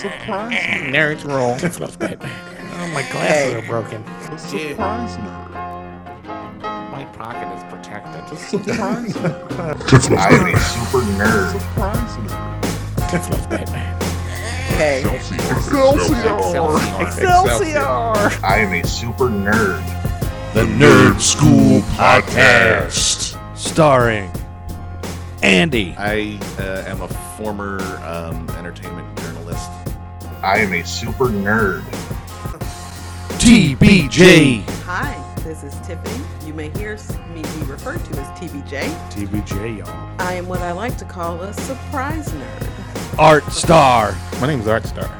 Surprise me. Nerds roll. Oh, my glasses are broken. Surprise me. My pocket is protected. Surprise me. I am a super nerd. Surprise me. Tiflos Batman. Okay. Excelsior. Excelsior! I am a super nerd. The Nerd Skool Podcast. Starring Andy. I uh, am a former um, entertainment journalist. I am a super nerd. TBJ. Hi, this is Tiffany. You may hear me be referred to as TBJ. TBJ, y'all. I am what I like to call a surprise nerd. Artstar. My name is Artstar,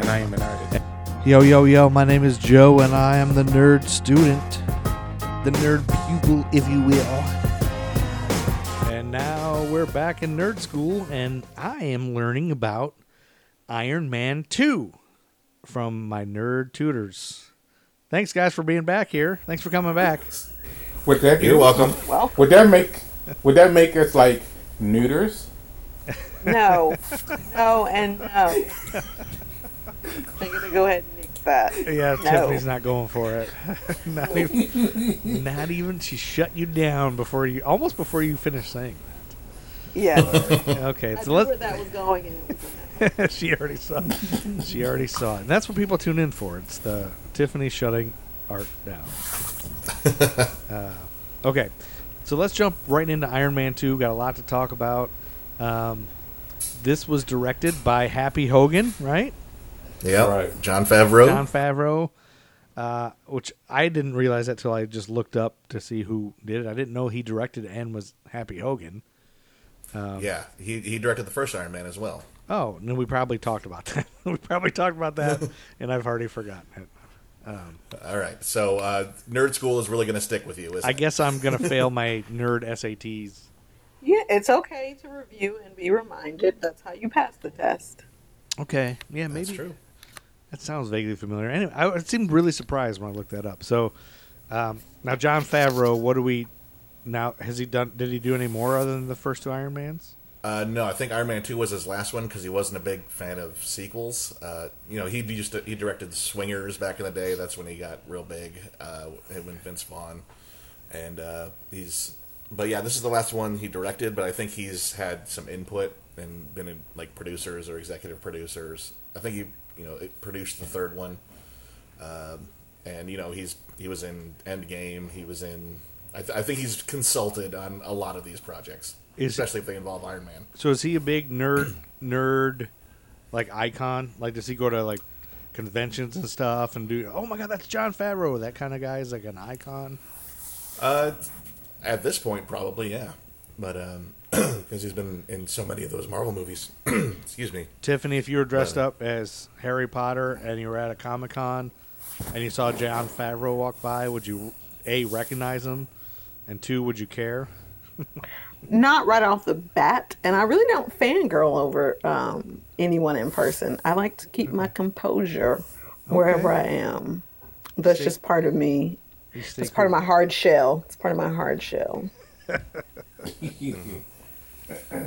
and I am an artist. Yo, yo, yo, my name is Joe, and I am the nerd student. The nerd pupil, if you will. And now we're back in nerd school, and I am learning about Iron Man 2 from my nerd tutors. Thanks, guys, for being back here. Thanks for coming back. Would that You're welcome. Well, Would that make would that make us like neuters? no, no, and no. I'm gonna go ahead and nix that. Yeah, No. Tiffany's not going for it. not even. Not even. She shut you down before you, almost before you finished saying Yeah. Okay, I so knew where let's. that was going. And it was she already saw. She already saw it. And that's what people tune in for. It's the Tiffany shutting art down. uh, okay, so let's jump right into Iron Man Two. Got a lot to talk about. Um, this was directed by Happy Hogan, right? Yeah, Right. Jon Favreau. Jon Favreau, uh, which I didn't realize that till I just looked up to see who did it. I didn't know he directed and was Happy Hogan. Yeah, he, he directed the first Iron Man as well. Oh, and we probably talked about that. we probably talked about that, and I've already forgotten it. Um, All right, so uh, Nerd Skool is really going to stick with you. Isn't I it? guess I'm gonna fail my nerd SATs. yeah, it's okay to review and be reminded. That's how you pass the test. Okay, yeah, maybe That's true. that sounds vaguely familiar. Anyway, I, I seemed really surprised when I looked that up. So um, now, Jon Favreau, what do we now? Has he done? Did he do any more other than the first two Iron Mans? Uh, no, I think Iron Man Two was his last one because he wasn't a big fan of sequels. Uh, you know, he used to he directed Swingers back in the day. That's when he got real big. Uh, and Vince Vaughn, and uh, he's. But yeah, this is the last one he directed. But I think he's had some input and been in like producers or executive producers. I think he you know produced the third one, um, and you know he's he was in Endgame. He was in. I, th- I think he's consulted on a lot of these projects, Is- especially if they involve Iron Man. So is he a big nerd nerd like icon? Like does he go to like conventions and stuff and do oh my god that's Jon Favreau that kind of guy is like an icon. Uh, at this point, probably yeah, but um, because he's been in so many of those Marvel movies. Excuse me. Tiffany, if you were dressed Uh. up as Harry Potter and you were at a Comic Con and you saw Jon Favreau walk by, would you a recognize him, and two would you care? Not right off the bat, and I really don't fangirl over um, anyone in person. I like to keep my composure wherever I am. That's Stay- just part of me. It's part of my hard shell. It's part of my hard shell.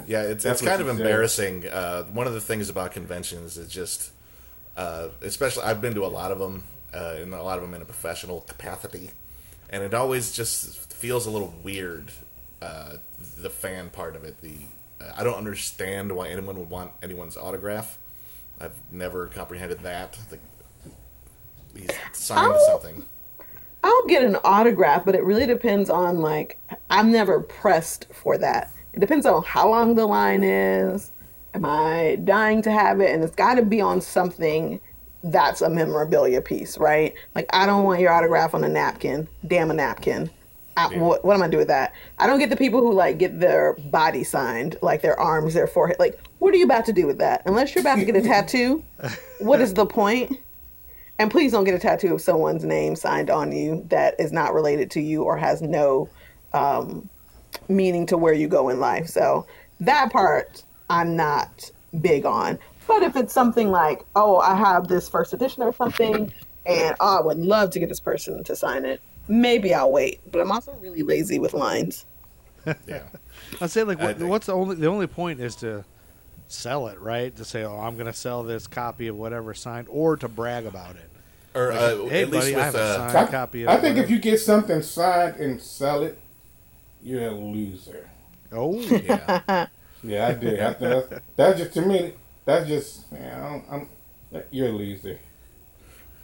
Yeah, it's That's it's kind of embarrassing. Uh, one of the things about conventions is just, uh, especially I've been to a lot of them, uh, and a lot of them in a professional capacity, and it always just feels a little weird. Uh, the fan part of it, the uh, I don't understand why anyone would want anyone's autograph. I've never comprehended that. The, he's signed Oh. something. I'll get an autograph, but it really depends on like I'm never pressed for that. It depends on how long the line is. Am I dying to have it? And it's got to be on something that's a memorabilia piece, right? Like I don't want your autograph on a napkin. Damn a napkin. I, what, what am I gonna do with that? I don't get the people who like get their body signed, like their arms, their forehead. Like, what are you about to do with that? Unless you're about to get a tattoo, what is the point? And please don't get a tattoo of someone's name signed on you that is not related to you or has no um, meaning to where you go in life. So that part I'm not big on. But if it's something like, oh, I have this first edition or something, and oh, I would love to get this person to sign it, maybe I'll wait. But I'm also really lazy with lines. Yeah. I'd say like what, think- what's the only the only point is to sell it, right? To say, "Oh, I'm going to sell this copy of whatever signed," or to brag about it. Or uh, hey, at least buddy, I with have a uh, signed I, copy of. I think if you get something signed and sell it, you're a loser. oh, yeah. Yeah, I did. I that's, that's just to me. That's just yeah, I'm, I'm, you're a loser.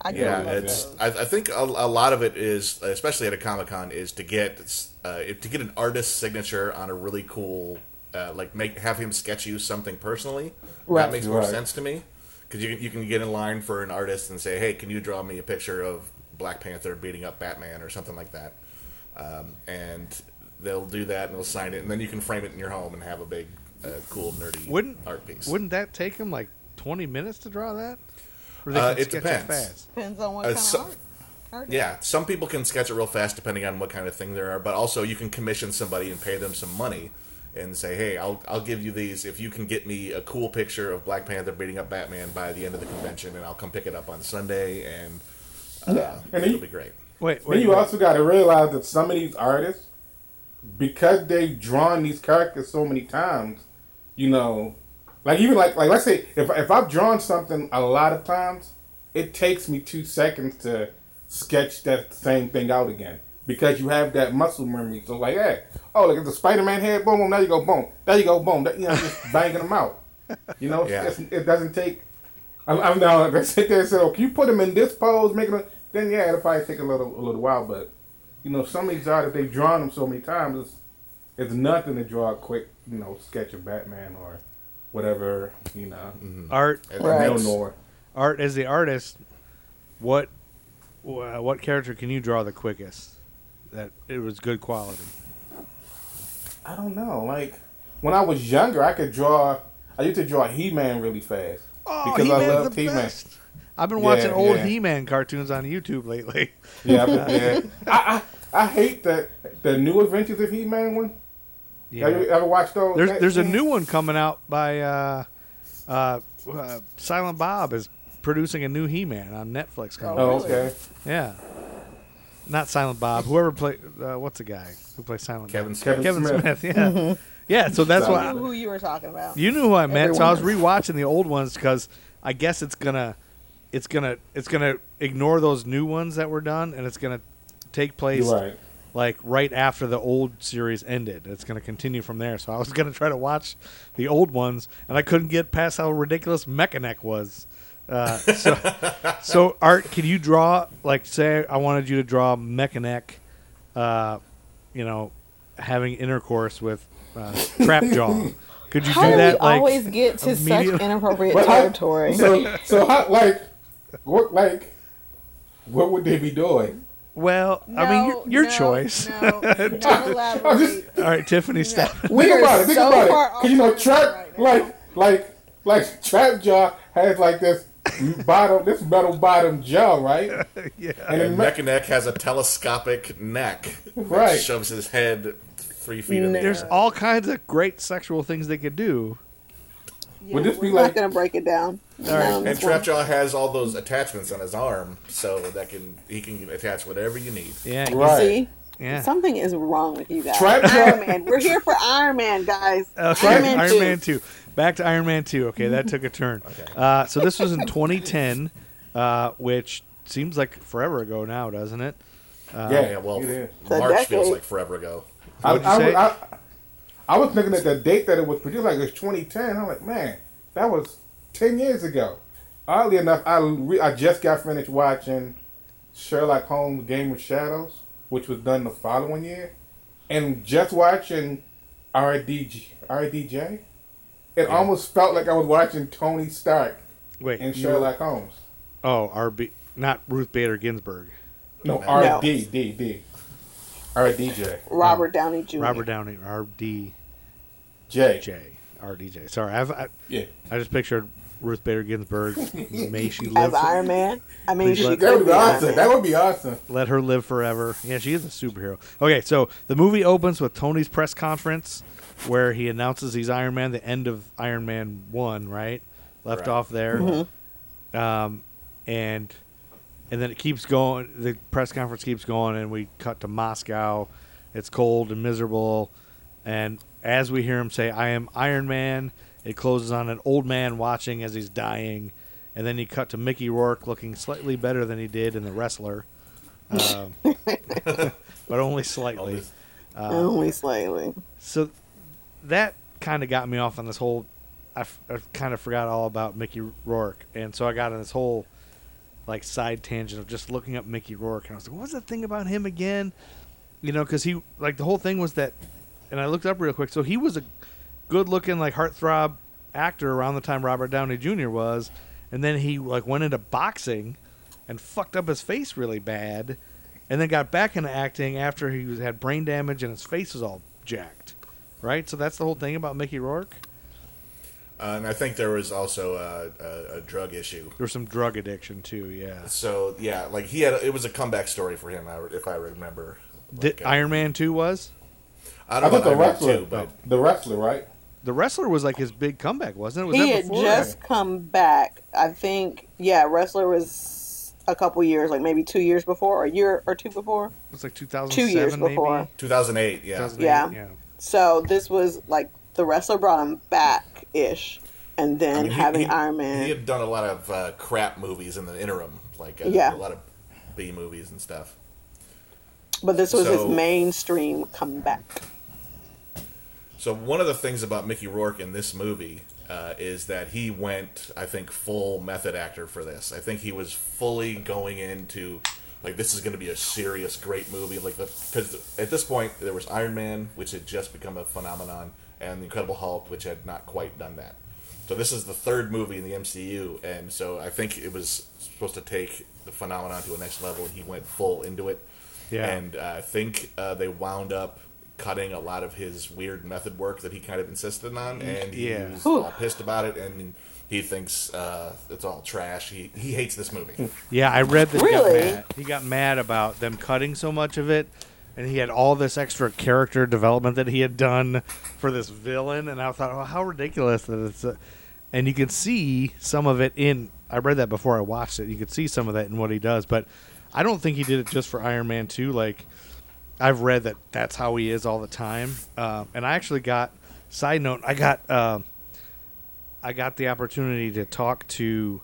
I Yeah, it's. I, I think a, a lot of it is, especially at a comic con, is to get uh, to get an artist's signature on a really cool, uh, like make have him sketch you something personally. Right. That makes more Right. sense to me because you can- you can get in line for an artist and say, hey, can you draw me a picture of Black Panther beating up Batman or something like that, um, and they'll do that and they'll sign it and then you can frame it in your home and have a big, uh, cool nerdy wouldn't art piece. Wouldn't that take him like 20 minutes to draw that? Or they Uh, can it sketch depends. fast? Depends on what Uh, kind so- of art. art it Yeah, some people can sketch it real fast depending on what kind of thing there are, but also you can commission somebody and pay them some money and say, "Hey, I'll I'll give you these if you can get me a cool picture of Black Panther beating up Batman by the end of the convention, and I'll come pick it up on Sunday, and uh, And it'll you- be great." Wait, Then wait. you wait. also got to realize that some of these artists, because they've drawn these characters so many times, you know, like even like like let's say if if I've drawn something a lot of times, it takes me two seconds to sketch that same thing out again because you have that muscle memory. So like, hey, oh look at the Spider-Man head, boom, boom, there you go, boom, there you go, boom, that, you know, just banging them out. You know, Yeah. it doesn't take. I'm, I'm now they sit there and say, "Oh, can you put him in this pose, make it?" Then yeah, it'll probably take a little a little while, but you know, some of these artists they've drawn them so many times, it's, it's nothing to draw a quick, you know, sketch of Batman or whatever, you know. Mm-hmm. Art, And Right. I that's- don't know. art as the artist, what wh- what character can you draw the quickest? That it was good quality. I don't know. Like when I was younger, I could draw. I used to draw He-Man really fast Oh, because I He-Man's loved the He-Man. best. I've been Yeah, watching old yeah. He-Man cartoons on YouTube lately. Yeah, but, yeah. I, I I hate the the new Adventures of He-Man one. Yeah. Have you ever watched those? There's there's a new one coming out by uh, uh, uh, Silent Bob is producing a new He-Man on Netflix. Coming Oh, out. Okay. Yeah. Not Silent Bob. Whoever play uh, what's the guy who plays Silent Kevin Bob? Smith. Kevin Kevin Smith. Smith. Yeah. Yeah. So that's Silent why I knew who you were talking about. you knew who I meant. So I was rewatching the old ones because I guess it's gonna, it's gonna, it's gonna ignore those new ones that were done, and it's gonna take place right. Like right after the old series ended. It's going to continue from there. So I was going to try to watch the old ones, and I couldn't get past how ridiculous Mekaneck was. Uh, so, so Art, can you draw like say I wanted you to draw Mekaneck, uh, you know, having intercourse with uh, Trapjaw? Could you How do do that? we like, always get to such inappropriate But territory? So so how, like what like what would they be doing? Well, I mean, your, your no, choice. No, just- All right, Tiffany, stop. We think are about it. Think so about far it. 'Cause you know, trap right like like like Trapjaw has like this bottom, this metal bottom jaw, right? yeah. And And then Me- Mekaneck has a telescopic neck that Right. shoves his head three feet in the There's all kinds of great sexual things they could do. Yeah, Would this be we're like- not gonna break it down. All right. No, And this one. Trapjaw has all those attachments on his arm, so that can he can attach whatever you need. Yeah, you- Right. See, yeah. something is wrong with you guys. Trap Iron. Man. We're here for Iron Man, guys. Okay, Iron Man Iron 2. Man 2. Back to Iron Man 2. Okay, that took a turn. Uh, so this was in 2010, uh, which seems like forever ago now, doesn't it? yeah, Yeah, well, it is. March feels like forever ago. I, What'd you I, say? was- I, I was looking at the date that it was produced, like it's 2010. I'm like, man, that was 10 years ago. Oddly enough, I re- I just got finished watching Sherlock Holmes: Game of Shadows, which was done the following year, and just watching RDJ. RDJ, it almost felt like I was watching Tony Stark Wait. in you- Sherlock Holmes. Oh, RB. Not Ruth Bader Ginsburg. No, No. RD, D, D, RDJ, Robert Downey Jr. Robert Downey. RDJ. J. RDJ. Sorry. I've, I, Yeah, I just pictured Ruth Bader Ginsburg. May she live as live. Iron Man. I mean, she let- that would be be awesome. Man. That would be awesome. Let her live forever. Yeah, she is a superhero. Okay, so the movie opens with Tony's press conference where he announces he's Iron Man, the end of Iron Man 1, right? Left Right. off there. Um, and and then it keeps going. The press conference keeps going, and we cut to Moscow. It's cold and miserable. And as we hear him say, I am Iron Man, It closes on an old man watching as he's dying, and then you cut to Mickey Rourke looking slightly better than he did in The Wrestler, um, but only slightly. Only slightly. So that kind of got me off on this whole. I, f- I kind of forgot all about Mickey Rourke, and so I got on this whole like side tangent of just looking up Mickey Rourke, and I was like, "What's the thing about him again?" You know, because he like the whole thing was that, and I looked up real quick. So he was a good-looking like heartthrob actor around the time Robert Downey Jr. was, and then he like went into boxing and fucked up his face really bad, and then got back into acting after he was, had brain damage and his face was all jacked. Right, so that's the whole thing about Mickey Rourke. Uh, and I think there was also a, a, a drug issue. There was some drug addiction too. Yeah. So yeah, like he had it was a comeback story for him, if I remember. Did Like, uh, Iron Man two was I I don't know thought the about Iron wrestler, too, but the wrestler, right? the wrestler was like his big comeback, wasn't it? Was he that had before? just come back. I think, yeah, Wrestler was a couple years, like maybe two years before, or a year or two before. It was like 2007 Two years maybe? before. 2008, yeah. 2008, Yeah. yeah. So this was like the Wrestler brought him back ish, and then I mean, having he- Iron Man. He had done a lot of uh, crap movies in the interim, like uh, Yeah. a lot of B movies and stuff. but this was his mainstream comeback. So one of the things about Mickey Rourke in this movie uh, is that he went, I think, full method actor for this. I think he was fully going into like this is going to be a serious, great movie. Like because at this point there was Iron Man, which had just become a phenomenon, and the Incredible Hulk, which had not quite done that. So this is the third movie in the MCU, and so I think it was supposed to take the phenomenon to a next level, and he went full into it. Yeah. And uh, I think uh, they wound up cutting a lot of his weird method work that he kind of insisted on, and he Yeah. was all pissed about it, and he thinks uh, it's all trash. He he hates this movie. Yeah, I read that he Really? got mad. He got mad about them cutting so much of it, and he had all this extra character development that he had done for this villain, and I thought, oh, how ridiculous that it's. Uh, and you can see some of it in. I read that before I watched it. You could see some of that in what he does, but I don't think he did it just for Iron Man Two. Like I've read that that's how he is all the time. Uh, and I actually got. Side note, I got. Uh, I got the opportunity to talk to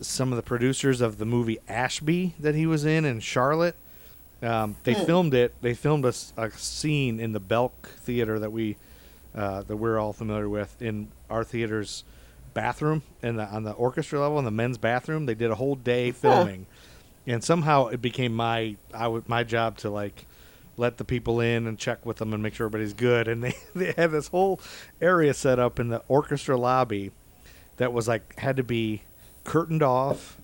some of the producers of the movie Ashby that he was in in Charlotte. Um, they filmed it. They filmed a scene in the Belk Theater that we uh, that we're all familiar with in our theater's bathroom and the, on the orchestra level in the men's bathroom. They did a whole day filming, and somehow it became my I would my job to like let the people in and check with them and make sure everybody's good. And they they had this whole area set up in the orchestra lobby that was like had to be curtained off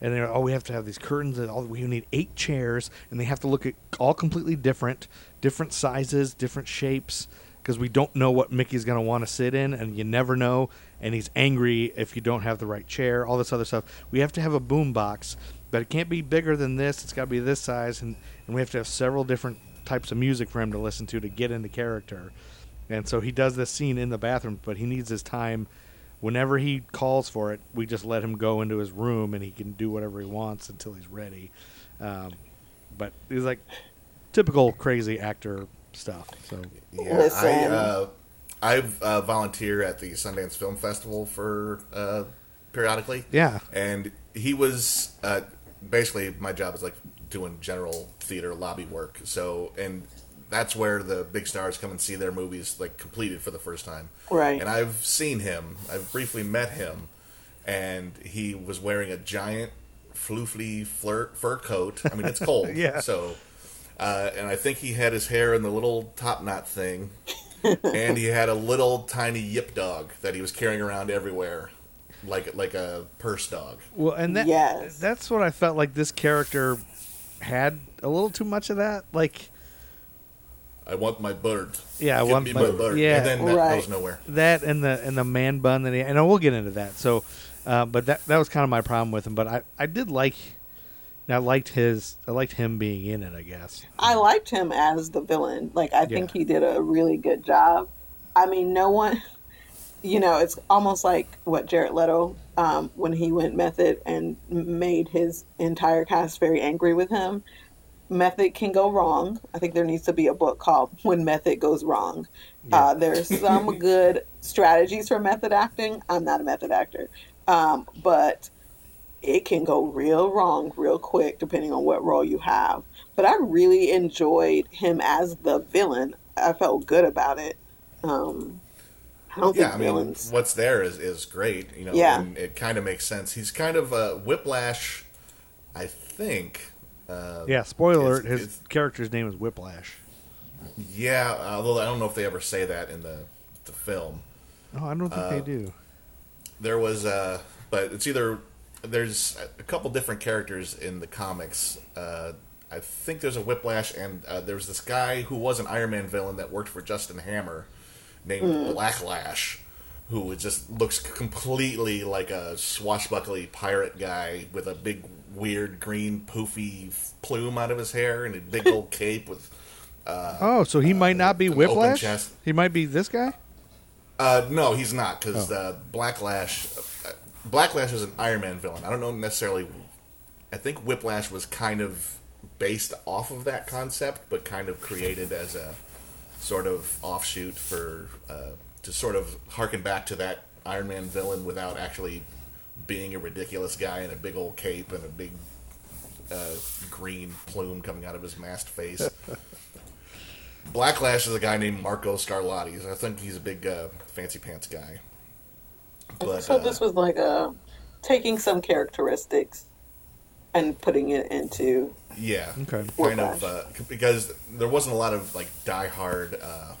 and they're oh we have to have these curtains and all we need eight chairs and they have to look at all completely different different sizes different shapes because we don't know what mickey's going to want to sit in and you never know and he's angry if you don't have the right chair all this other stuff we have to have a boom box but it can't be bigger than this it's got to be this size and, and we have to have several different types of music for him to listen to to get into character and so he does this scene in the bathroom, but he needs his time. Whenever he calls for it, we just let him go into his room and he can do whatever he wants until he's ready. Um, but he's like typical crazy actor stuff. So Yeah, I Listen. uh, I uh, volunteer at the Sundance Film Festival for uh, periodically. Yeah. and he was uh, basically my job is like doing general theater lobby work. So and that's where the big stars come and see their movies like completed for the first time. Right. And I've seen him. I've briefly met him, and he was wearing a giant floofly flirt fur coat. I mean, it's cold. Yeah. So, uh, and I think he had his hair in the little top knot thing, and he had a little tiny yip dog that he was carrying around everywhere, like like a purse dog. well, and that Yes. that's what I felt like this character had a little too much of that. Like I want my bird. Yeah, I Give want me my- my bird. yeah. and then that Right. goes nowhere. that and the and the man bun that he and we'll get into that. So, uh, but that that was kind of my problem with him. But I I did like. I liked his. I liked him being in it. I guess. I liked him as the villain. Like I think Yeah. he did a really good job. I mean, no one, you know, it's almost like what Jared Leto um, when he went method and made his entire cast very angry with him. Method can go wrong. I think there needs to be a book called When Method Goes Wrong. Uh, there's some good strategies for method acting. I'm not a method actor, um, but it can go real wrong real quick depending on what role you have. But I really enjoyed him as the villain. I felt good about it. Um, I don't Yeah, think I mean, villains. what's there is, is great. You know, Yeah. and it kind of makes sense. He's kind of a Whiplash, I think. Uh, Yeah, spoiler alert, his it's- character's name is Whiplash. Yeah, although I don't know if they ever say that in the the film. Oh, I don't think Uh, they do. There was, uh, but it's either there's a couple different characters in the comics. Uh, I think there's a Whiplash, and uh, there's this guy who was an Iron Man villain that worked for Justin Hammer, named Blacklash, who just looks completely like a swashbuckly pirate guy with a big weird green poofy plume out of his hair and a big old cape with. Oh, so he might not be Whiplash? He might be this guy? Uh, no, he's not because uh, Blacklash. Uh, Blacklash is an Iron Man villain. I don't know necessarily. I think Whiplash was kind of based off of that concept, but kind of created as a sort of offshoot for uh, to sort of harken back to that Iron Man villain without actually being a ridiculous guy in a big old cape and a big uh, green plume coming out of his masked face. Blacklash is a guy named Marco Scarlotti. I think he's a big uh, fancy pants guy. But so uh, this was like a taking some characteristics and putting it into yeah, Okay. kind of uh, because there wasn't a lot of like diehard uh,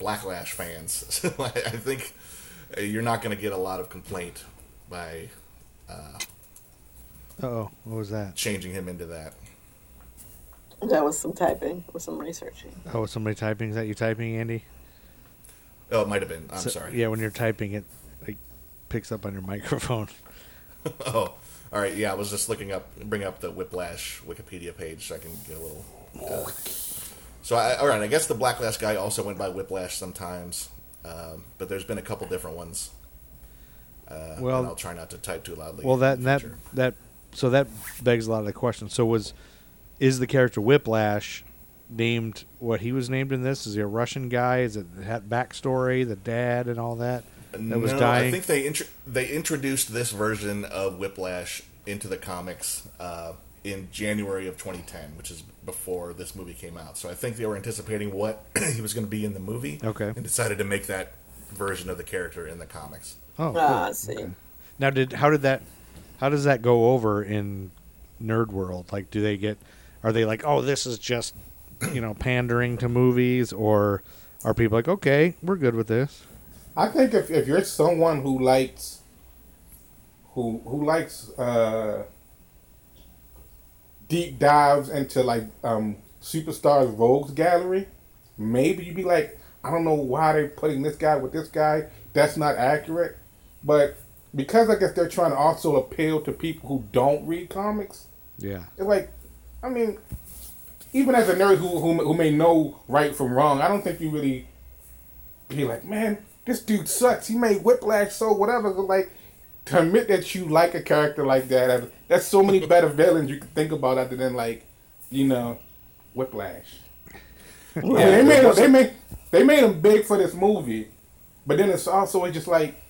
Blacklash fans. So I, I think uh, you're not going to get a lot of complaint by Uh, Oh, what was that? changing him into that. that was some typing with some researching. Oh, was somebody typing? Is that you typing, Andy? Oh, it might have been. I'm So- sorry. Yeah, when you're typing, it like picks up on your microphone. Oh, all right. Yeah, I was just looking up, bring up the Whiplash Wikipedia page so I can get a little. Uh, so, I, all right. I guess the Blacklash guy also went by Whiplash sometimes, um, but there's been a couple different ones. Uh, Well- I'll try not to type too loudly. Well, that that that so that begs a lot of the questions. So was is the character Whiplash named what he was named in this? Is he a Russian guy? Is it that backstory, the dad, and all that that was no, dying? I think they intro- they introduced this version of Whiplash into the comics uh, in January of 2010, which is before this movie came out. So I think they were anticipating what he was going to be in the movie, Okay. and decided to make that version of the character in the comics. oh, cool. Ah, I see. Now, did how did that? How does that go over in nerd world? Like, do they get? Are they like, oh, this is just you know pandering to movies, or are people like, okay, we're good with this? I think if, if you're someone who likes who who likes uh, deep dives into like um, superstars rogues gallery, maybe you'd be like, I don't know why they're putting this guy with this guy. That's not accurate. But because I guess they're trying to also appeal to people who don't read comics, Yeah. it's like, I mean, even as a nerd who, who who may know right from wrong, I don't think you really be like, man, this dude sucks. He made Whiplash so whatever. But like to admit that you like a character like that, that's so many better villains you can think about other than like, you know, Whiplash. Mean, they made him, they made they made him big for this movie, but then it's also it's just like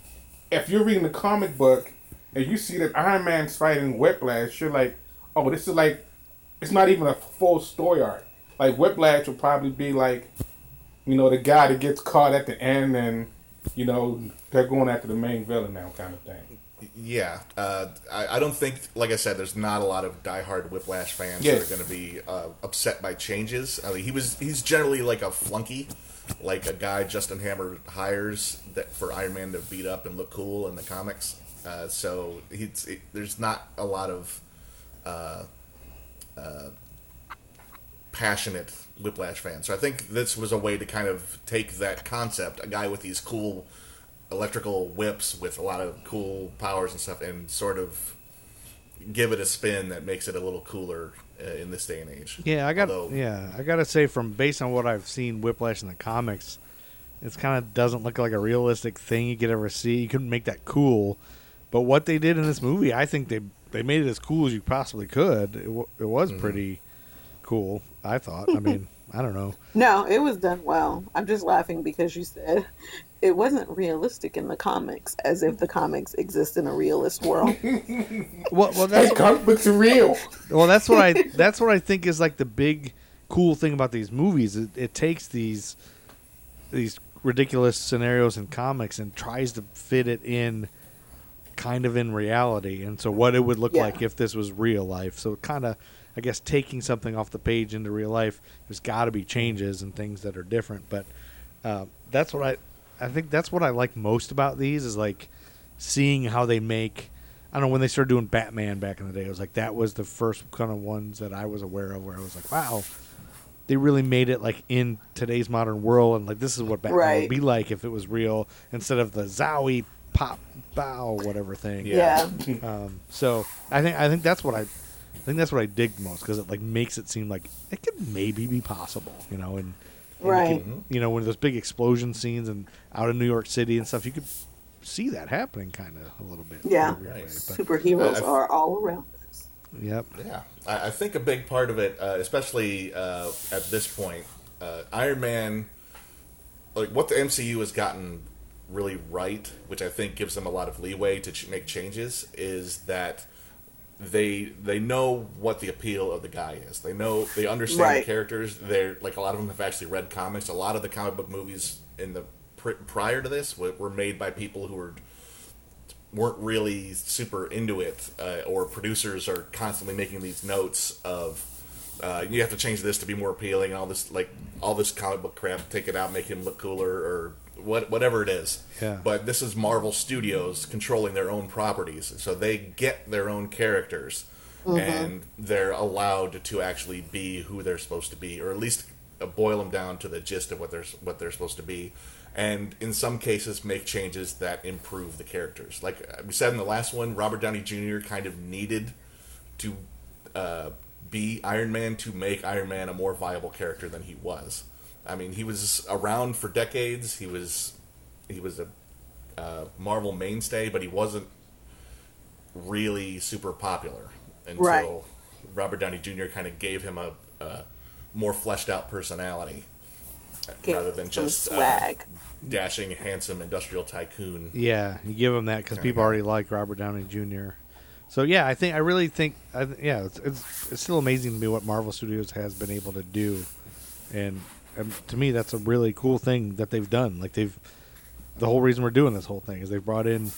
if you're reading the comic book and you see that Iron Man's fighting Whiplash, you're like, oh, this is like it's not even a full story arc. Like Whiplash would probably be like, you know, the guy that gets caught at the end and you know they're going after the main villain now, kind of thing. Yeah, uh, I, I don't think, like I said, there's not a lot of diehard Whiplash fans Yes. that are going to be uh, upset by changes. I mean, he was he's generally like a flunky, like a guy Justin Hammer hires that for Iron Man to beat up and look cool in the comics. Uh, so he's it, there's not a lot of uh, uh, passionate Whiplash fans. So I think this was a way to kind of take that concept, a guy with these cool electrical whips with a lot of cool powers and stuff, and sort of give it a spin that makes it a little cooler uh, in this day and age. Yeah, I got. Although- yeah, I gotta say, from based on what I've seen, Whiplash in the comics, it's kind of doesn't look like a realistic thing you could ever see. You couldn't make that cool, but what they did in this movie, I think they they made it as cool as you possibly could. It, w- it was Mm-hmm. pretty cool. I thought. I mean, I don't know. No, it was done well. I'm just laughing because you said it wasn't realistic in the comics, as if the comics exist in a realist world. Well, well, that's comic books are real. well, that's what I that's what I think is like the big cool thing about these movies. It, it takes these these ridiculous scenarios in comics and tries to fit it in kind of in reality and so what it would look Yeah. like if this was real life so kind of i guess taking something off the page into real life there's got to be changes and things that are different but uh, that's what i i think that's what i like most about these is like seeing how they make i don't know when they started doing batman back in the day it was like that was the first kind of ones that i was aware of where i was like wow they really made it like in today's modern world and like this is what batman Right. would be like if it was real instead of the zowie pop bow whatever thing Yeah. um, so I think I think that's what I, I think that's what I dig most because it like makes it seem like it could maybe be possible, you know, and, and you Right. could- You, know, when those big explosion scenes and out in New York City and stuff, you could see that happening kind of a little bit. Yeah. weird way, Nice. Superheroes I've- are all around us. yep. Yeah, I, I think a big part of it, uh, especially uh, at this point, uh, Iron Man, like what the MCU has gotten really right, which I think gives them a lot of leeway to ch- make changes, is that they they know what the appeal of the guy is. They know they understand Right. the characters. They're like a lot of them have actually read comics. A lot of the comic book movies in the pr- prior to this were, were made by people who were weren't really super into it, uh, or producers are constantly making these notes of uh, you have to change this to be more appealing, and all this like all this comic book crap. Take it out, make him look cooler, or what whatever it is. Yeah. But this is Marvel Studios controlling their own properties, so they get their own characters, and they're allowed to actually be who they're supposed to be, or at least uh, boil them down to the gist of what they're what they're supposed to be, and in some cases make changes that improve the characters. Like uh, we said in the last one, Robert Downey Jr. kind of needed to uh, be Iron Man to make Iron Man a more viable character than he was. I mean, he was around for decades. He was he was a uh, Marvel mainstay, but he wasn't really super popular until Right. Robert Downey Jr. kind of gave him a, a more fleshed out personality Get rather than some just uh, swag. dashing, handsome industrial tycoon. Yeah, you give them that because people already like Robert Downey Jr. So yeah, I think I really think I, yeah, it's, it's it's still amazing to me what Marvel Studios has been able to do, and, and to me that's a really cool thing that they've done. Like they've the whole reason we're doing this whole thing is they've brought in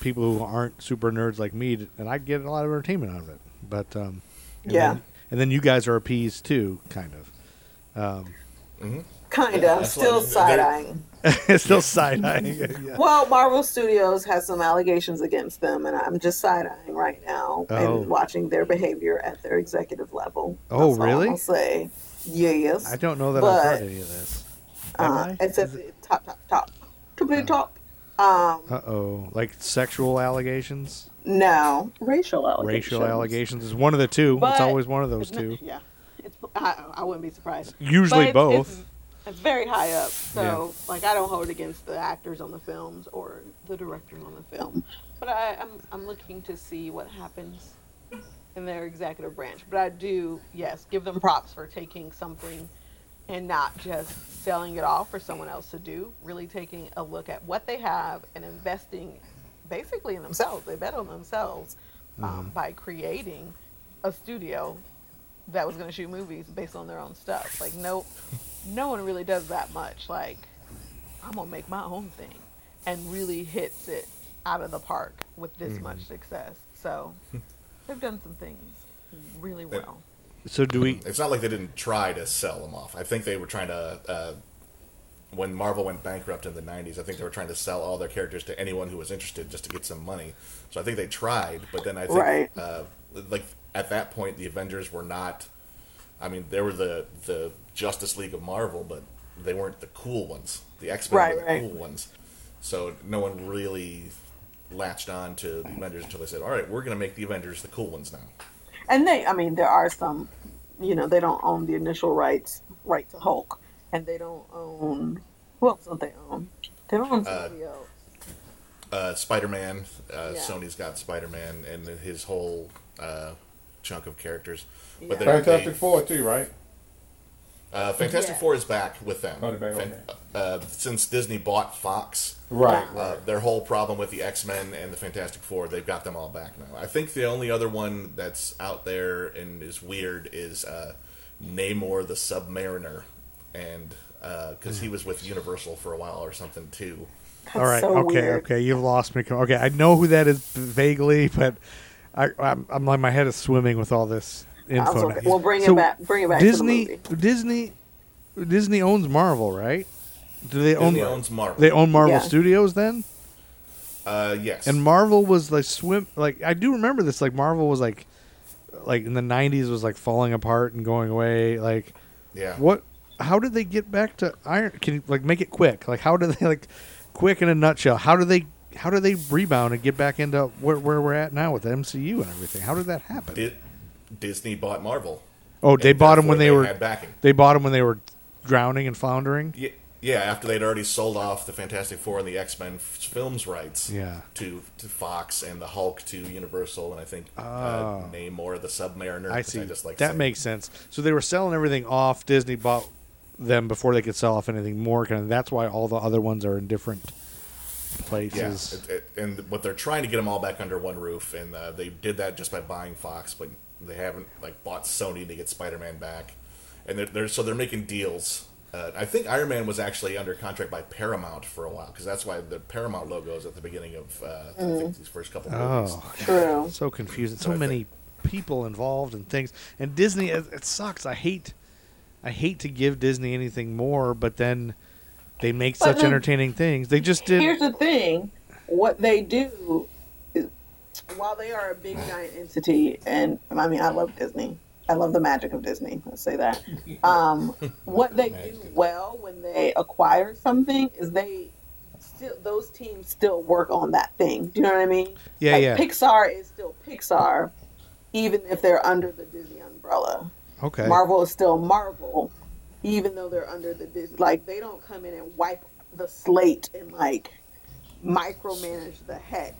people who aren't super nerds like me, and I get a lot of entertainment out of it. But um, and Yeah. then, and then you guys are appeased too, kind of. Kind Yeah, of. Still side eyeing. it's still side eyeing. yeah. Well, Marvel Studios has some allegations against them, and I'm just side eyeing right now Oh. and watching their behavior at their executive level. Oh, That's all really? I'll say yes. I don't know that I've heard any of this. Have Uh, I? it's at the top, top, top, to top. Um, Uh oh, like sexual allegations, no racial allegations. racial allegations is one of the two. But- it's always one of those two. Yeah, it's. I, I wouldn't be surprised. Usually But both. It's, it's very high up, so like I don't hold against the actors on the films or the director on the film, but I, I'm I'm looking to see what happens in their executive branch. But I do, yes, give them props for taking something and not just selling it off for someone else to do. Really taking a look at what they have and investing basically in themselves. They bet on themselves um, by creating a studio that was going to shoot movies based on their own stuff. Like no, no one really does that much. Like I'm gonna make my own thing, and really hits it out of the park with this much success. So they've done some things really well. So do we? It's not like they didn't try to sell them off. I think they were trying to. Uh, when Marvel went bankrupt in the '90s, I think they were trying to sell all their characters to anyone who was interested, just to get some money. So I think they tried, but then I think, Right. uh, like at that point, the Avengers were not. I mean, they were the the Justice League of Marvel, but they weren't the cool ones. The X Men Right, were the right. cool ones. So no one really latched on to the Avengers until they said, "All right, we're going to make the Avengers the cool ones now." And they, I mean, there are some, you know, they don't own the initial rights, right to Hulk, and they don't own. Who else don't they own? They don't own somebody else. uh, Spider-Man. Uh, Yeah. Sony's got Spider-Man and his whole uh, chunk of characters. Yeah. But they- Fantastic they- Four too, right? Uh, Fantastic Yeah. Four is back with them. Oh, back, Fan- okay. uh, since Disney bought Fox, Right, uh, right. their whole problem with the X Men and the Fantastic Four, they've got them all back now. I think the only other one that's out there and is weird is uh, Namor the Submariner, and because he was with Universal for a while or something too. All right. so okay. weird. Okay. You've lost me. Okay. I know who that is vaguely, but I, I'm, I'm like my head is swimming with all this info. Also, now. we'll bring So it back. Bring it back Disney. to the movie. Disney. Disney owns Marvel, right? Do they own? Disney owns Marvel. They own Marvel Yeah. Studios then. Uh, yes, And Marvel was like swim. Like I do remember this. Like Marvel was like, like in the '90s was like falling apart and going away. Like yeah. what? How did they get back to Iron? Can you like make it quick? Like how do they like, quick in a nutshell? How do they? How do they rebound and get back into where, where we're at now with the MCU and everything? How did that happen? Di- Disney bought Marvel. oh, they bought them when therefore they, were backing. they bought them when they were drowning and floundering. Yeah, yeah, after they'd already sold off the Fantastic Four and the X Men f- films rights Yeah. to to Fox and the Hulk to Universal, and I think Oh. uh, Namor the Submariner. I see. just like that saying- makes sense. So they were selling everything off. Disney bought them before they could sell off anything more. Kind of. That's why all the other ones are in different Yeah, places. it, it, and what they're trying to get them all back under one roof, and uh, they did that just by buying Fox, but they haven't like bought Sony to get Spider Man back, and they're, they're so they're making deals. Uh, I think Iron Man was actually under contract by Paramount for a while because that's why the Paramount logo is at the beginning of uh, I think these first couple movies. Oh, True. so confusing. So I many people involved and things. And Disney, it, it sucks. I hate, I hate to give Disney anything more, but then they make But such then- entertaining things. They just did. Here's the thing: what they do, is, while they are a big giant entity, and I mean, I love Disney. I love the magic of Disney. Let's say that. Um, what they do well when they acquire something is they still those teams still work on that thing. Do you know what I mean? Yeah, like, yeah. Pixar is still Pixar, even if they're under the Disney umbrella. okay. Marvel is still Marvel, even though they're under the Disney. Like they don't come in and wipe the slate and like micromanage the heck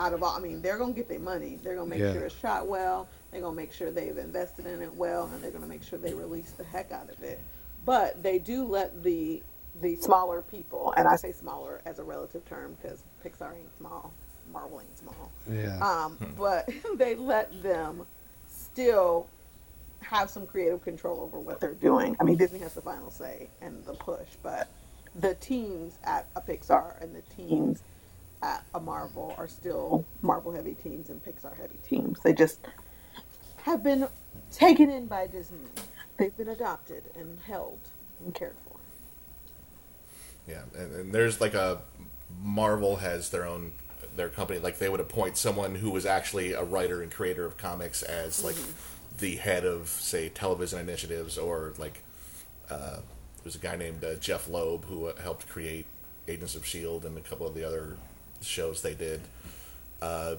out of all. I mean, they're gonna get their money. They're gonna make Yeah. sure it's shot well. They're gonna make sure they've invested in it well, and they're gonna make sure they release the heck out of it. But they do let the the smaller people, and I say smaller as a relative term because Pixar ain't small, Marvel ain't small. yeah. Um, but they let them still have some creative control over what they're doing. I mean, Disney has the final say and the push, but the teams at a Pixar and the teams at a Marvel are still Marvel heavy teams and Pixar heavy teams. They just have been taken in by Disney. They've been adopted and held and cared for. Yeah, and, and there's like a Marvel has their own their company. Like they would appoint someone who was actually a writer and creator of comics as like the head of say television initiatives, or like uh, there's a guy named uh, Jeph Loeb who helped create Agents of Shield and a couple of the other shows they did. Uh,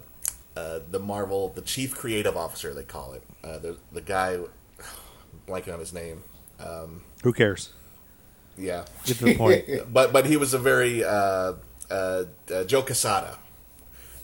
uh, the Marvel, the chief creative officer, they call it. Uh, the the guy, blanking on his name. Um, Who cares? Yeah, Get to the point. but but he was a very uh, uh, uh, Joe Quesada.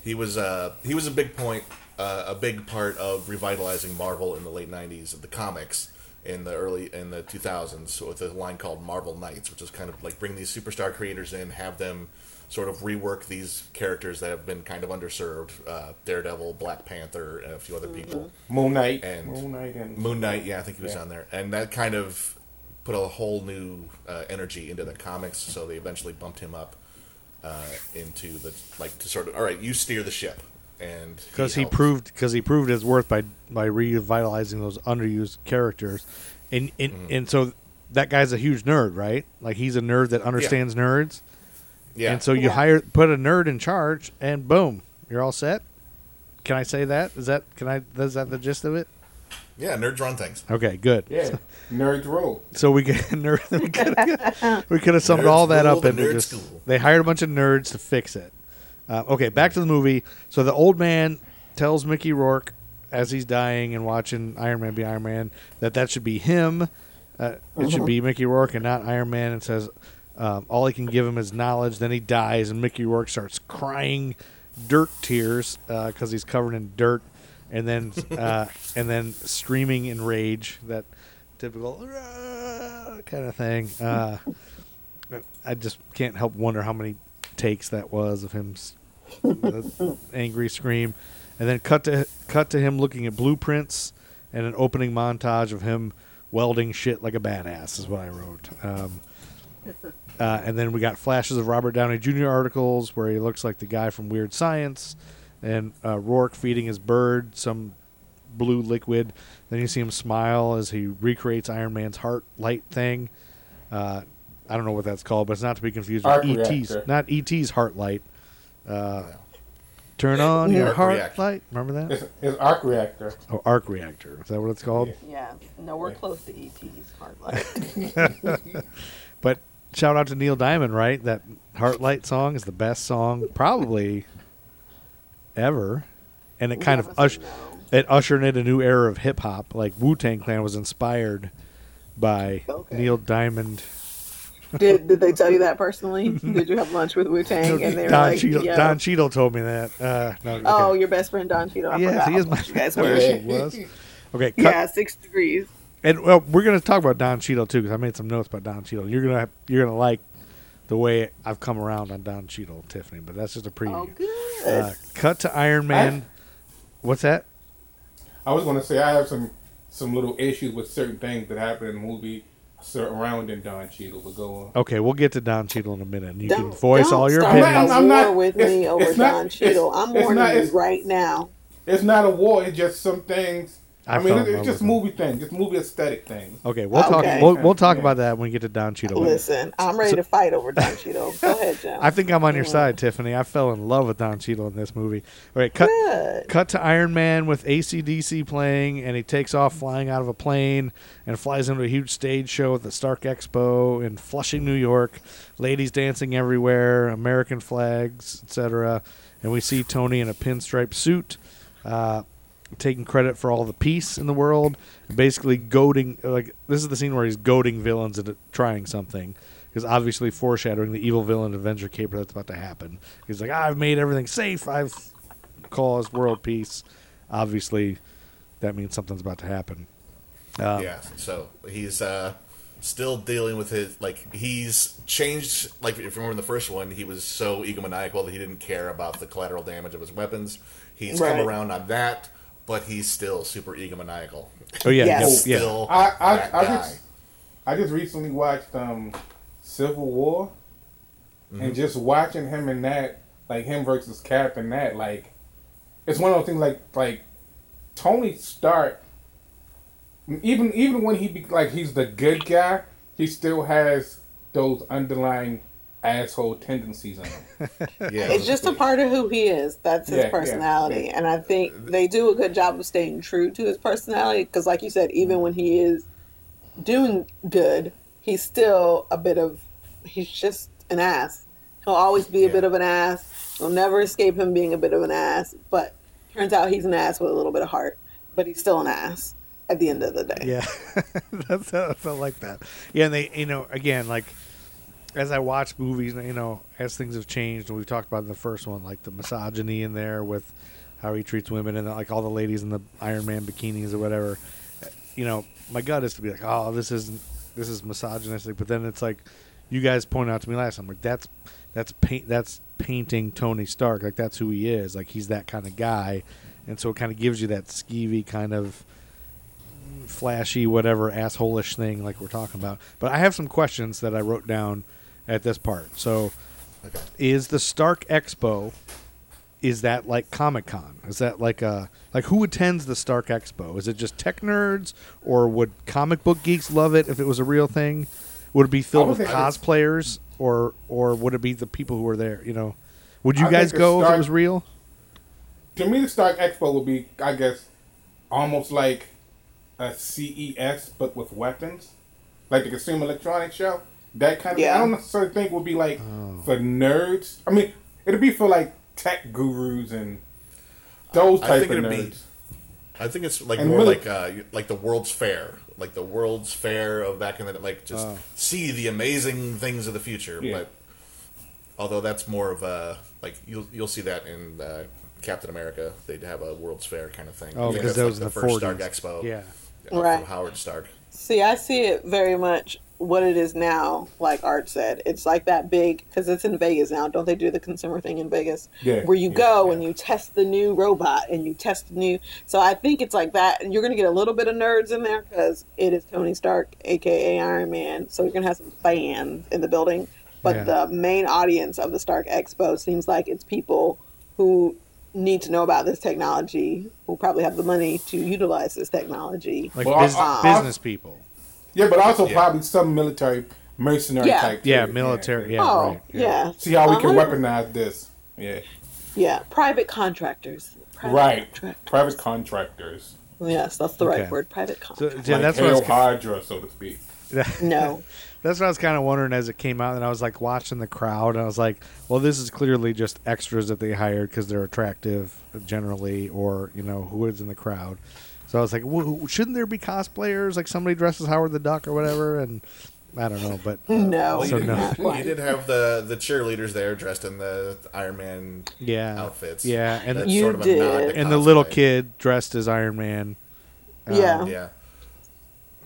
He was uh, he was a big point, uh, a big part of revitalizing Marvel in the late '90s of the comics in the early in the 2000s with a line called Marvel Knights, which is kind of like bring these superstar creators in, have them sort of rework these characters that have been kind of underserved, uh, Daredevil, Black Panther, and a few other people. Moon Knight. And- Moon Knight and Moon Knight, yeah, I think he was Yeah. on there, and that kind of put a whole new uh, energy into the comics. So they eventually bumped him up uh, into the like to sort of all right, you steer the ship, and because he helped. proved because he proved his worth by by revitalizing those underused characters, and and, Mm-hmm. and so that guy's a huge nerd, right? Like he's a nerd that understands nerds, yeah, and so you Yeah. hire put a nerd in charge, and boom, you're all set. Can I say that? Is that can I? Is that the gist of it? yeah, nerds run things. Okay, good. yeah, Nerds Rule. So we get nerd. We could we could have summed Nerds all that up the into nerd just school. they hired a bunch of nerds to fix it. Uh, okay, back to the movie. So the old man tells Mickey Rourke as he's dying and watching Iron Man be Iron Man that that should be him. Uh, it should be Mickey Rourke and not Iron Man. And says um, all he can give him is knowledge. Then he dies, and Mickey Rourke starts crying dirt tears because he's covered in dirt, and then uh, and then screaming in rage. That typical. kind of thing. Uh, I just can't help wonder how many takes that was of him angry scream, and then cut to cut to him looking at blueprints and an opening montage of him welding shit like a badass is what I wrote. Um, uh, and then we got flashes of Robert Downey Jr. articles where he looks like the guy from Weird Science, and uh, Rourke feeding his bird some blue liquid. Then you see him smile as he recreates Iron Man's heart light thing. Uh, I don't know what that's called, but it's not to be confused with Arc ET's, reactor. not ET's heart light. Uh, turn on your Arc heart reactor. light. Remember that? It's, it's arc reactor. Oh, arc reactor. Is that what it's called? Yeah, nowhere close to ET's heart light. But shout out to Neil Diamond, right? That Heartlight song is the best song probably ever, and it kind of Yeah, ush- no. it ushered in a new era of hip hop. Like Wu Tang Clan was inspired by Okay. Neil Diamond. Did did they tell you that personally? Did you have lunch with Wu Tang and they were Don, like, Cheadle, Yo. Don Cheadle told me that. Uh, no, okay. "Oh, your best friend Don Cheadle." I yes, he is my you guys friend. were. Was. Okay, cut, Yeah, six degrees. And well, we're gonna talk about Don Cheadle too, because I made some notes about Don Cheadle. You're gonna you're gonna like the way I've come around on Don Cheadle, Tiffany. But that's just a preview. Oh, good. uh, cut to Iron Man. What's that? I was going to say I have some some little issues with certain things that happen in the movie surrounding Don Cheadle. But go on. Okay, we'll get to Don Cheadle in a minute, and you Don't- can voice all your opinions. a I'm not- war with me over it's not- Don Cheadle. it's- I'm it's warning you right now. It's not a war. It's just some things. I I, mean, it's, it's just with him. movie things, just movie aesthetic thing. Okay, we'll talk. We'll, we'll talk Yeah. about that when we get to Don Cheadle. Listen, I'm ready to fight over Don Cheadle. Go ahead, Jim. I think I'm on your side, Tiffany. I fell in love with Don Cheadle in this movie. All right, cut. Good. Cut to Iron Man with ACDC playing, and he takes off flying out of a plane and flies into a huge stage show at the Stark Expo in Flushing, New York. Ladies dancing everywhere, American flags, etc. And we see Tony in a pinstripe suit, uh, taking credit for all the peace in the world, basically goading. Like this is the scene where he's goading villains into trying something. Because obviously foreshadowing the evil villain Avenger Caper that's about to happen. He's like, I've made everything safe. I've caused world peace. Obviously, that means something's about to happen. Uh, yeah, so he's uh, still dealing with his like he's changed. Like if you remember in the first one, he was so egomaniacal that he didn't care about the collateral damage of his weapons. He's Right. come around on that, but he's still super egomaniacal. Oh yeah, Yes. yeah, yeah. Still I I, that I guy. just I just recently watched um Civil War, and just watching him in that, like him versus Cap in that, like it's one of those things like like Tony Stark. Even even when he be like he's the good guy, he still has those underlying asshole tendencies in him. yeah, It's just a part of who he is. That's his Yeah, yeah, personality. yeah. And I think they do a good job of staying true to his personality because, like you said, even mm-hmm. when he is doing good, he's still a bit of, he's just an ass. He'll always be a Yeah. bit of an ass. You'll never escape him being a bit of an ass. But turns out he's an ass with a little bit of heart. But he's still an ass at the end of the day. Yeah, that's how I felt like that. Yeah, and they, you know, again, like as I watch movies, you know, as things have changed, and we've talked about in the first one, like the misogyny in there with how he treats women, and like all the ladies in the Iron Man bikinis or whatever. You know, my gut is to be like, oh, this isn't, this is misogynistic, but then it's like, you guys pointed out to me last time, like that's that's paint that's painting Tony Stark, like that's who he is, like he's that kind of guy, and so it kind of gives you that skeevy kind of flashy, whatever assholish thing like we're talking about. But I have some questions that I wrote down at this part. So, Okay. is the Stark Expo? Is that like Comic Con? Is that like a like who attends the Stark Expo? Is it just tech nerds, or would comic book geeks love it if it was a real thing? Would it be filled with would think it's- cosplayers, or or would it be the people who are there? You know, would you I guys go if it was real? to me, the Stark Expo would be, I guess, almost like a CES but with weapons, like the Consumer Electronics Show. That kind of. Yeah. I don't necessarily think would be like Oh. for nerds. I mean, it'd be for like tech gurus and those I type think of it'd be- nerds. I think it's like And more really- like uh, like the World's Fair, like the World's Fair of back in the like just Oh. see the amazing things of the future. Yeah. But although that's more of a like you'll you'll see that in uh, Captain America, they'd have a World's Fair kind of thing. Oh, because that was in the first Stark. Expo. Yeah. uh, Right. from Howard Stark. See, I see it very much what it is now, like Art said, it's like that big because it's in Vegas now. Don't they do the consumer thing in Vegas? Yeah, Where you yeah, go yeah. and you test the new robot and you test the new. So I think it's like that. And you're going to get a little bit of nerds in there because it is Tony Stark, aka Iron Man. So you're going to have some fans in the building. But Yeah. the main audience of the Stark Expo seems like it's people who need to know about this technology, who probably have the money to utilize this technology. Like Well, bus- I- I- business people. Yeah, but also Yeah. probably some military mercenary Yeah. type. Yeah, too. military. Yeah, oh, right. yeah. See how we can uh-huh. weaponize this. Yeah. Yeah, private contractors. Private Right. contractors. Private contractors. Yes, that's the Okay. right word. Private So, contractors. yeah, like that's Hail Hydra, so to speak. no. that's what I was kind of wondering as it came out, and I was like watching the crowd, and I was like, well, this is clearly just extras that they hired because they're attractive generally, or you know who is in the crowd. So I was like, well, shouldn't there be cosplayers like somebody dresses Howard the Duck or whatever? And I don't know, but No. Well, So you, did, no. you- you did have the the cheerleaders there dressed in the Iron Man yeah, outfits. yeah, and That's You sort of a did. nod to and the little kid dressed as Iron Man. um, Yeah. Yeah.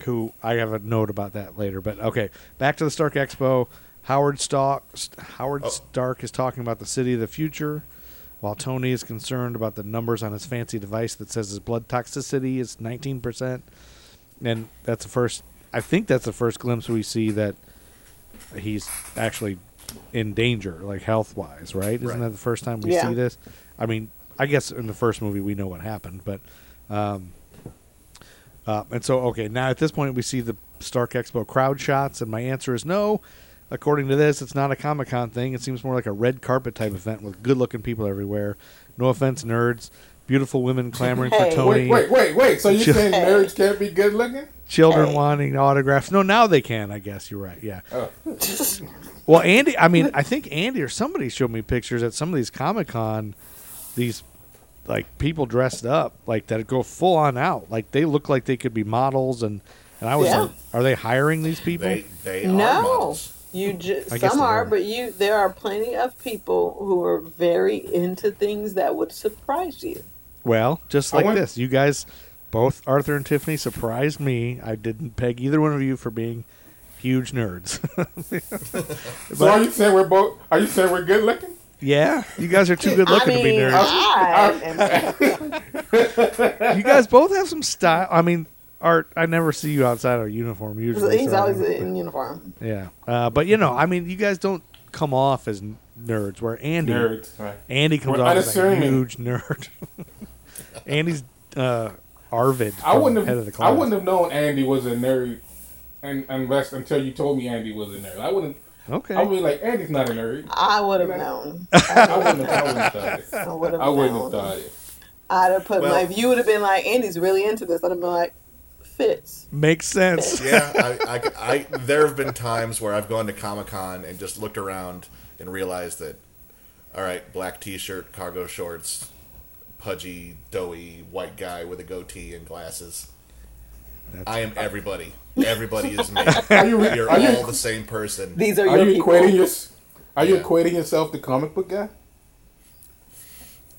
who I have a note about that later. But okay, back to the Stark Expo. Howard Stark, Howard Oh. Stark is talking about the city of the future, while Tony is concerned about the numbers on his fancy device that says his blood toxicity is 19%. And that's the first, I think that's the first glimpse we see that he's actually in danger, like health wise, right? Isn't that the first time we Yeah. see this? I mean, I guess in the first movie we know what happened, but um, uh, and so, okay, now at this point, we see the Stark Expo crowd shots, and my answer is no. According to this, it's not a Comic Con thing. It seems more like a red carpet type event with good looking people everywhere. No offense, nerds. Beautiful women clamoring Hey. for Tony. Wait, wait, wait, wait. So you're Chill- saying nerds can't be good looking? Children Hey. wanting autographs. No, now they can, I guess. You're right. Yeah. Oh. Well, Andy, I mean, I think Andy or somebody showed me pictures at some of these Comic Con, these like people dressed up like that go full on out, like they look like they could be models, and and I was Yeah. like, are they hiring these people? They they are No. Models. You just some are, are. but you there are plenty of people who are very into things that would surprise you. Well, just like want- this, you guys, both Arthur and Tiffany, surprised me. I didn't peg either one of you for being huge nerds. So are you saying we're both? Are you saying we're good looking? yeah, you guys are too good looking I to be nerds. I am- you guys both have some style. I mean, Art, I never see you outside of uniform usually. he's so always in uniform. Yeah, uh, but you know, I mean, you guys don't come off as nerds. Where Andy, Nerds, right? Andy comes We're off as a huge nerd. Andy's uh, Arvid. I wouldn't head of the have. class. I wouldn't have known Andy was a nerd, and unless until you told me Andy was a nerd. I wouldn't. Okay. I would be like, Andy's not a nerd. I would have known. I wouldn't have. I wouldn't have thought it. I would have I wouldn't known. have thought it. I'd have put Well- my. If you would have been like, Andy's really into this, I'd have been like, fits. Makes sense. Yeah, I, I, I, there have been times where I've gone to Comic Con and just looked around and realized that, all right, black T-shirt, cargo shorts, pudgy, doughy white guy with a goatee and glasses. I am everybody. Everybody is me. Are you? You're Are you? all the same person. These are, Are your you people. equating your? Are you Yeah. equating yourself to comic book guy?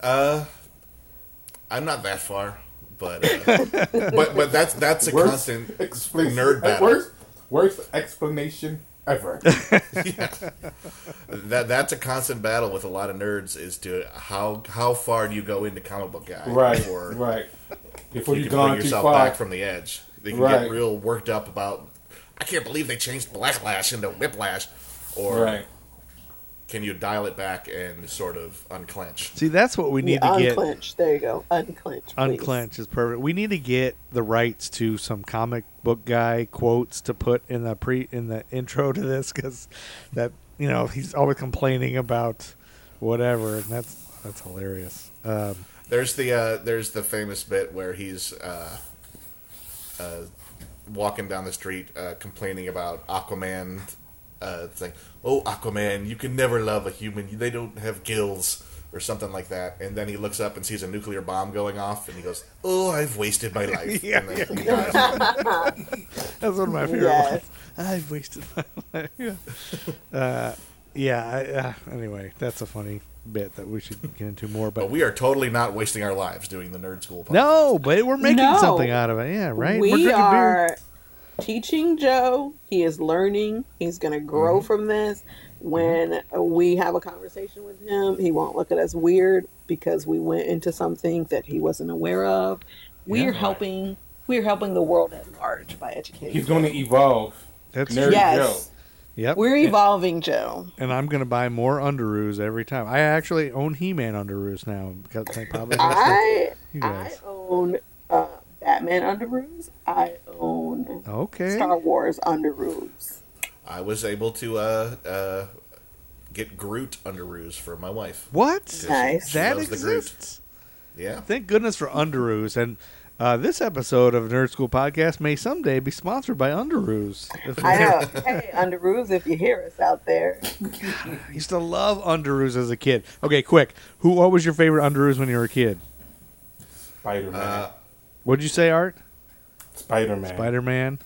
Uh, I'm not that far, but uh, but but that's that's a Worst constant explanation. nerd battle. Worst, worst explanation ever. That that's a constant battle with a lot of nerds is to how how far do you go into comic book guy right. before Right. Before you you can bring yourself far. back from the edge. They can Right. get real worked up about. I can't believe they changed Blacklash into Whiplash, or right. Can you dial it back and sort of unclench? See, that's what we need Yeah, to get. unclench. There you go. Unclench. please. Unclench is perfect. We need to get the rights to some comic book guy quotes to put in the pre in the intro to this because that you know he's always complaining about whatever, and that's that's hilarious. Um, There's the uh, there's the famous bit where he's uh, uh, walking down the street uh, complaining about Aquaman. Uh, saying, "Oh, Aquaman, you can never love a human. They don't have gills." Or something like that, and then he looks up and sees a nuclear bomb going off, and he goes, "Oh, I've wasted my life." Yeah, and then he dies. that's one of my favorite Yes. ones. I've wasted my life. Yeah, uh, yeah. I, uh, anyway, that's a funny bit that we should get into more. But But we are totally not wasting our lives doing the Nerd Skool podcast. no, but we're making No. something out of it. Yeah, right. We're We drinking beer. Are teaching Joe. He is learning. He's going to grow Mm-hmm. from this. When we have a conversation with him, he won't look at us weird because we went into something that he wasn't aware of. We're Yeah. helping. We're helping the world at large by educating. He's going to evolve. That's Nerd Yes. Joe. Yep. We're evolving, Joe. and I'm gonna buy more underoos every time. I actually own He-Man underoos now because I probably I you I own uh, Batman underoos. I own Okay. Star Wars underoos. I was able to uh, uh, get Groot underoos for my wife. What? Nice. That loves the Groot. exists. Yeah. Thank goodness for underoos. And uh, this episode of Nerd Skool Podcast may someday be sponsored by underoos. If- I know. hey, underoos, if you hear us out there. I used to love underoos as a kid. Okay, quick. Who? What was your favorite underoos when you were a kid? Spider Man. Uh, What'd you say, Art? Spider Man. Spider Man.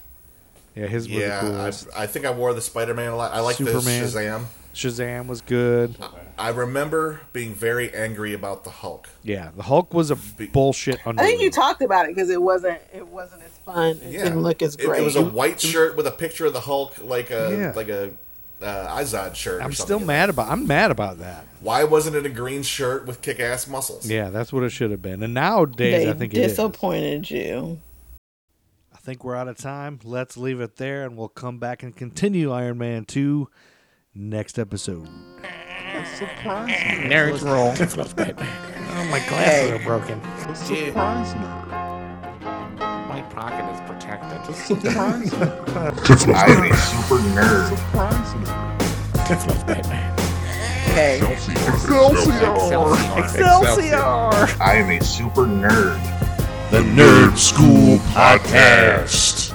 Yeah, his was yeah, the I, coolest. I think I wore the Spider-Man a lot. I like the Shazam. Shazam was good. I remember being very angry about the Hulk. Yeah, the Hulk was a bullshit. I think you talked about it because it wasn't it wasn't as fun. It Yeah, didn't look as It- great. It, was a white shirt with a picture of the Hulk, like a Yeah. like a uh, Izod shirt. I'm something. still mad about. I'm mad about that. Why wasn't it a green shirt with kick-ass muscles? Yeah, that's what it should have been. And nowadays, they I think it is. disappointed you. I think we're out of time. Let's leave it there, and we'll come back and continue Iron Man 2 next episode. Surprise nerd. Nerds roll. oh, my glasses are broken. Surprise nerd. My pocket is protected. Surprise nerd. I am a super nerd. Surprise nerd. Okay. Excelsior. Excelsior! I am a super nerd. The Nerd Skool Podcast.